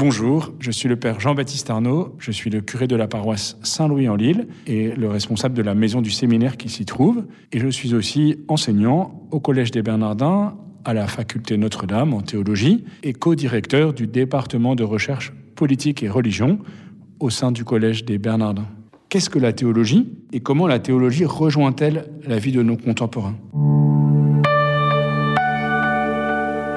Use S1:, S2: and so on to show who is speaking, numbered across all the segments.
S1: Bonjour, je suis le père Jean-Baptiste Arnaud, je suis le curé de la paroisse Saint-Louis en Lille et le responsable de la maison du séminaire qui s'y trouve. Et je suis aussi enseignant au Collège des Bernardins, à la faculté Notre-Dame en théologie et co-directeur du département de recherche politique et religion au sein du Collège des Bernardins. Qu'est-ce que la théologie et comment la théologie rejoint-elle la vie de nos contemporains?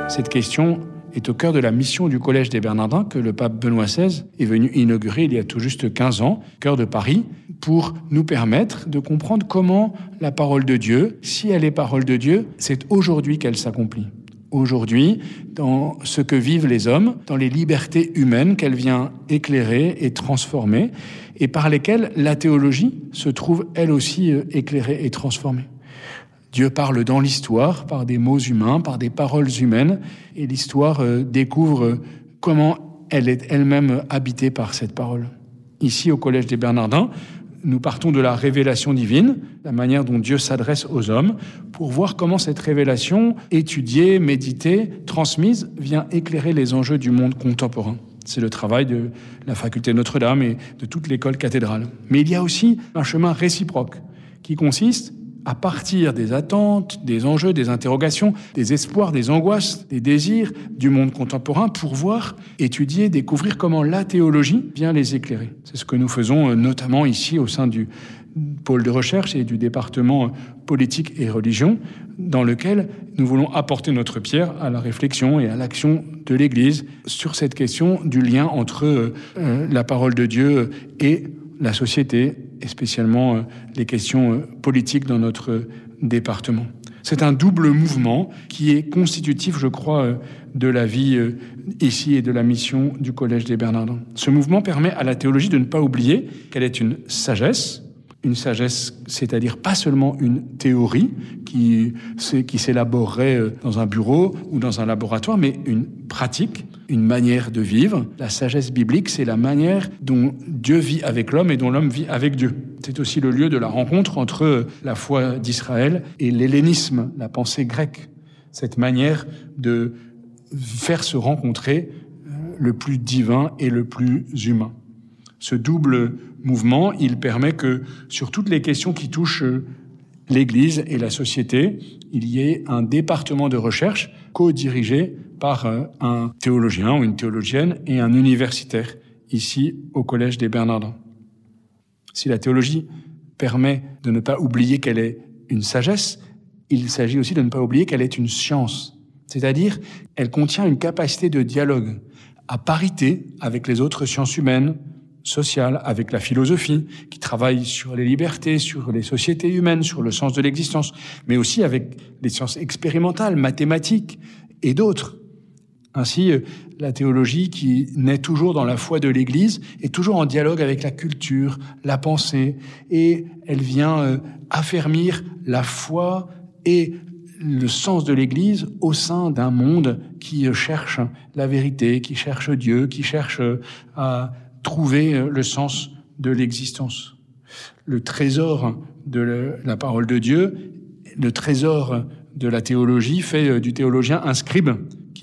S1: Cette question est au cœur de la mission du Collège des Bernardins que le pape Benoît XVI est venu inaugurer il y a tout juste 15 ans, cœur de Paris, pour nous permettre de comprendre comment la parole de Dieu, si elle est parole de Dieu, c'est aujourd'hui qu'elle s'accomplit. Aujourd'hui, dans ce que vivent les hommes, dans les libertés humaines qu'elle vient éclairer et transformer, et par lesquelles la théologie se trouve elle aussi euh, éclairée et transformée. Dieu parle dans l'histoire par des mots humains, par des paroles humaines, et l'histoire euh, découvre comment elle est elle-même habitée par cette parole. Ici, au Collège des Bernardins, nous partons de la révélation divine, la manière dont Dieu s'adresse aux hommes, pour voir comment cette révélation, étudiée, méditée, transmise, vient éclairer les enjeux du monde contemporain. C'est le travail de la faculté Notre-Dame et de toute l'école cathédrale. Mais il y a aussi un chemin réciproque qui consiste à partir des attentes, des enjeux, des interrogations, des espoirs, des angoisses, des désirs du monde contemporain pour voir, étudier, découvrir comment la théologie vient les éclairer. C'est ce que nous faisons euh, notamment ici au sein du pôle de recherche et du département politique et religion, dans lequel nous voulons apporter notre pierre à la réflexion et à l'action de l'Église sur cette question du lien entre euh, euh, la parole de Dieu et la société et spécialement euh, les questions euh, politiques dans notre département. C'est un double mouvement qui est constitutif, je crois, euh, de la vie ici et de la mission du Collège des Bernardins. Ce mouvement permet à la théologie de ne pas oublier qu'elle est une sagesse, une sagesse, c'est-à-dire pas seulement une théorie qui, qui s'élaborerait dans un bureau ou dans un laboratoire, mais une pratique, une manière de vivre. La sagesse biblique, c'est la manière dont Dieu vit avec l'homme et dont l'homme vit avec Dieu. C'est aussi le lieu de la rencontre entre la foi d'Israël et l'hellénisme, la pensée grecque. Cette manière de faire se rencontrer le plus divin et le plus humain. Ce double mouvement, il permet que sur toutes les questions qui touchent l'Église et la société, il y ait un département de recherche co-dirigé par euh, un théologien ou une théologienne et un universitaire ici au Collège des Bernardins. Si la théologie permet de ne pas oublier qu'elle est une sagesse, il s'agit aussi de ne pas oublier qu'elle est une science. C'est-à-dire, elle contient une capacité de dialogue à parité avec les autres sciences humaines, sociales, avec la philosophie, qui travaille sur les libertés, sur les sociétés humaines, sur le sens de l'existence, mais aussi avec les sciences expérimentales, mathématiques et d'autres. Ainsi, euh, la théologie qui naît toujours dans la foi de l'Église est toujours en dialogue avec la culture, la pensée, et elle vient euh, affermir la foi et le sens de l'Église au sein d'un monde qui euh, cherche la vérité, qui cherche Dieu, qui cherche à trouver le sens de l'existence. Le trésor de la parole de Dieu, le trésor de la théologie fait du théologien un scribe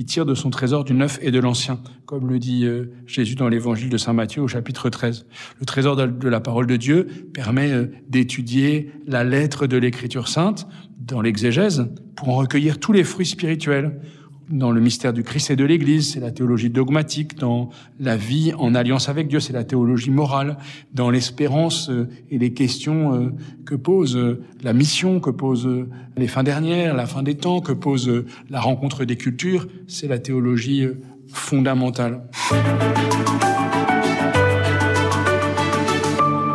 S1: qui tire de son trésor du neuf et de l'ancien, comme le dit euh, Jésus dans l'évangile de Saint Matthieu au chapitre 13. Le trésor de la parole de Dieu permet euh, d'étudier la lettre de l'écriture sainte dans l'exégèse pour en recueillir tous les fruits spirituels dans le mystère du Christ et de l'Église, c'est la théologie dogmatique, dans la vie en alliance avec Dieu, c'est la théologie morale, dans l'espérance euh, et les questions euh, que pose euh, la mission, que pose les fins dernières, la fin des temps, que pose la rencontre des cultures, c'est la théologie fondamentale.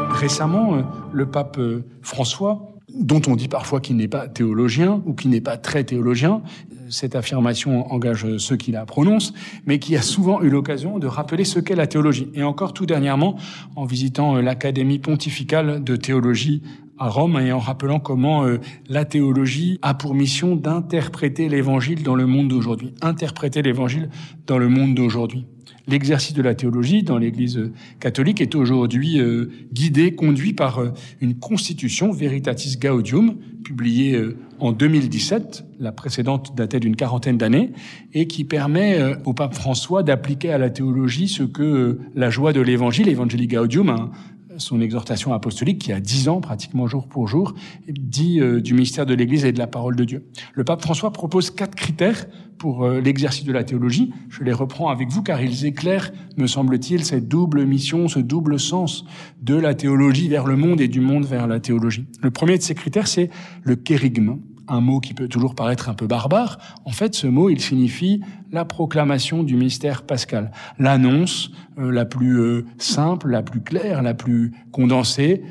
S1: Récemment, le pape François dont on dit parfois qu'il n'est pas théologien ou qu'il n'est pas très théologien, cette affirmation engage ceux qui la prononcent, mais qui a souvent eu l'occasion de rappeler ce qu'est la théologie. Et encore tout dernièrement, en visitant euh, l'Académie pontificale de théologie à Rome et en rappelant comment euh, la théologie a pour mission d'interpréter l'évangile dans le monde d'aujourd'hui. Interpréter l'évangile dans le monde d'aujourd'hui. L'exercice de la théologie dans l'Église catholique est aujourd'hui euh, guidé, conduit par euh, une constitution Veritatis Gaudium, publiée euh, en 2017, la précédente datait d'une quarantaine d'années, et qui permet au pape François d'appliquer à la théologie ce que la joie de l'Évangile, Evangelii Gaudium, son exhortation apostolique qui a dix ans pratiquement jour pour jour dit euh, du mystère de l'Église et de la parole de Dieu. Le pape François propose quatre critères pour euh, l'exercice de la théologie. Je les reprends avec vous car ils éclairent, me semble-t-il, cette double mission, ce double sens de la théologie vers le monde et du monde vers la théologie. Le premier de ces critères, c'est le kérigme un mot qui peut toujours paraître un peu barbare. En fait, ce mot, il signifie la proclamation du mystère pascal, l'annonce euh, la plus euh, simple, la plus claire, la plus condensée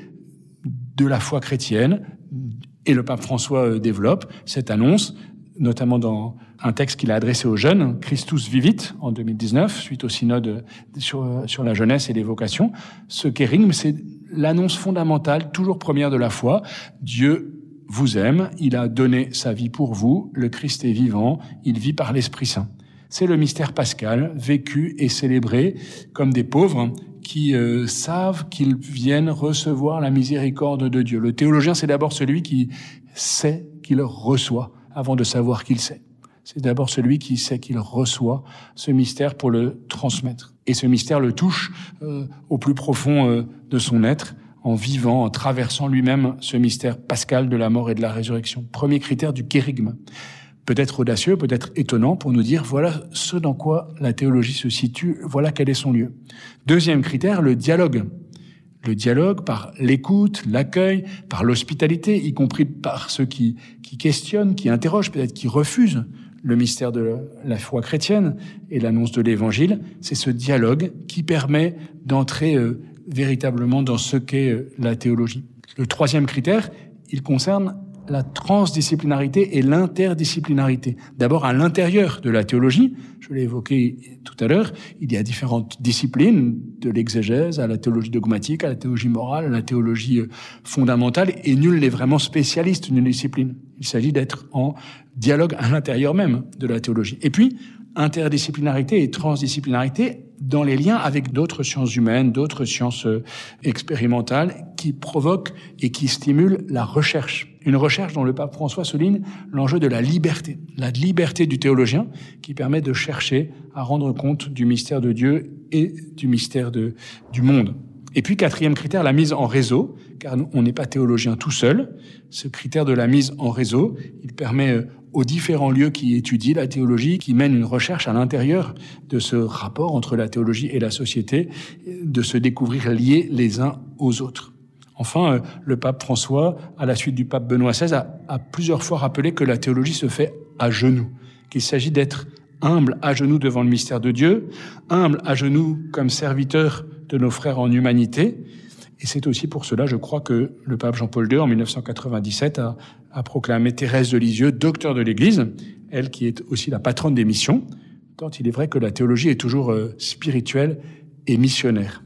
S1: de la foi chrétienne. Et le pape François euh, développe cette annonce, notamment dans un texte qu'il a adressé aux jeunes, Christus Vivit, en 2019, suite au synode sur, sur la jeunesse et les vocations. Ce kérigme, c'est l'annonce fondamentale, toujours première de la foi. Dieu vous aime, il a donné sa vie pour vous, le Christ est vivant, il vit par l'Esprit Saint. C'est le mystère pascal, vécu et célébré comme des pauvres qui euh, savent qu'ils viennent recevoir la miséricorde de Dieu. Le théologien, c'est d'abord celui qui sait qu'il reçoit avant de savoir qu'il sait. C'est d'abord celui qui sait qu'il reçoit ce mystère pour le transmettre. Et ce mystère le touche euh, au plus profond euh, de son être en vivant, en traversant lui-même ce mystère pascal de la mort et de la résurrection. Premier critère du kérigme. Peut-être audacieux, peut-être étonnant pour nous dire voilà ce dans quoi la théologie se situe, voilà quel est son lieu. Deuxième critère, le dialogue. Le dialogue par l'écoute, l'accueil, par l'hospitalité, y compris par ceux qui, qui questionnent, qui interrogent, peut-être qui refusent le mystère de la foi chrétienne et l'annonce de l'évangile. C'est ce dialogue qui permet d'entrer euh, véritablement dans ce qu'est euh, la théologie. Le troisième critère, il concerne la transdisciplinarité et l'interdisciplinarité. D'abord à l'intérieur de la théologie, je l'ai évoqué tout à l'heure, il y a différentes disciplines, de l'exégèse à la théologie dogmatique, à la théologie morale, à la théologie euh, fondamentale, et nul n'est vraiment spécialiste d'une discipline. Il s'agit d'être en dialogue à l'intérieur même de la théologie. Et puis, interdisciplinarité et transdisciplinarité dans les liens avec d'autres sciences humaines, d'autres sciences euh, expérimentales qui provoquent et qui stimulent la recherche. Une recherche dont le pape François souligne l'enjeu de la liberté, la liberté du théologien qui permet de chercher à rendre compte du mystère de Dieu et du mystère du monde. Et puis, quatrième critère, la mise en réseau, car on n'est pas théologien tout seul. Ce critère de la mise en réseau, il permet euh, aux différents lieux qui étudient la théologie, qui mènent une recherche à l'intérieur de ce rapport entre la théologie et la société, de se découvrir liés les uns aux autres. Enfin, euh, le pape François, à la suite du pape Benoît XVI, a, a plusieurs fois rappelé que la théologie se fait à genoux, qu'il s'agit d'être humble à genoux devant le mystère de Dieu, humble à genoux comme serviteur de nos frères en humanité, et c'est aussi pour cela, je crois, que le pape Jean-Paul II, en 1997, a, a proclamé Thérèse de Lisieux, docteur de l'Église, elle qui est aussi la patronne des missions, tant il est vrai que la théologie est toujours euh, spirituelle et missionnaire.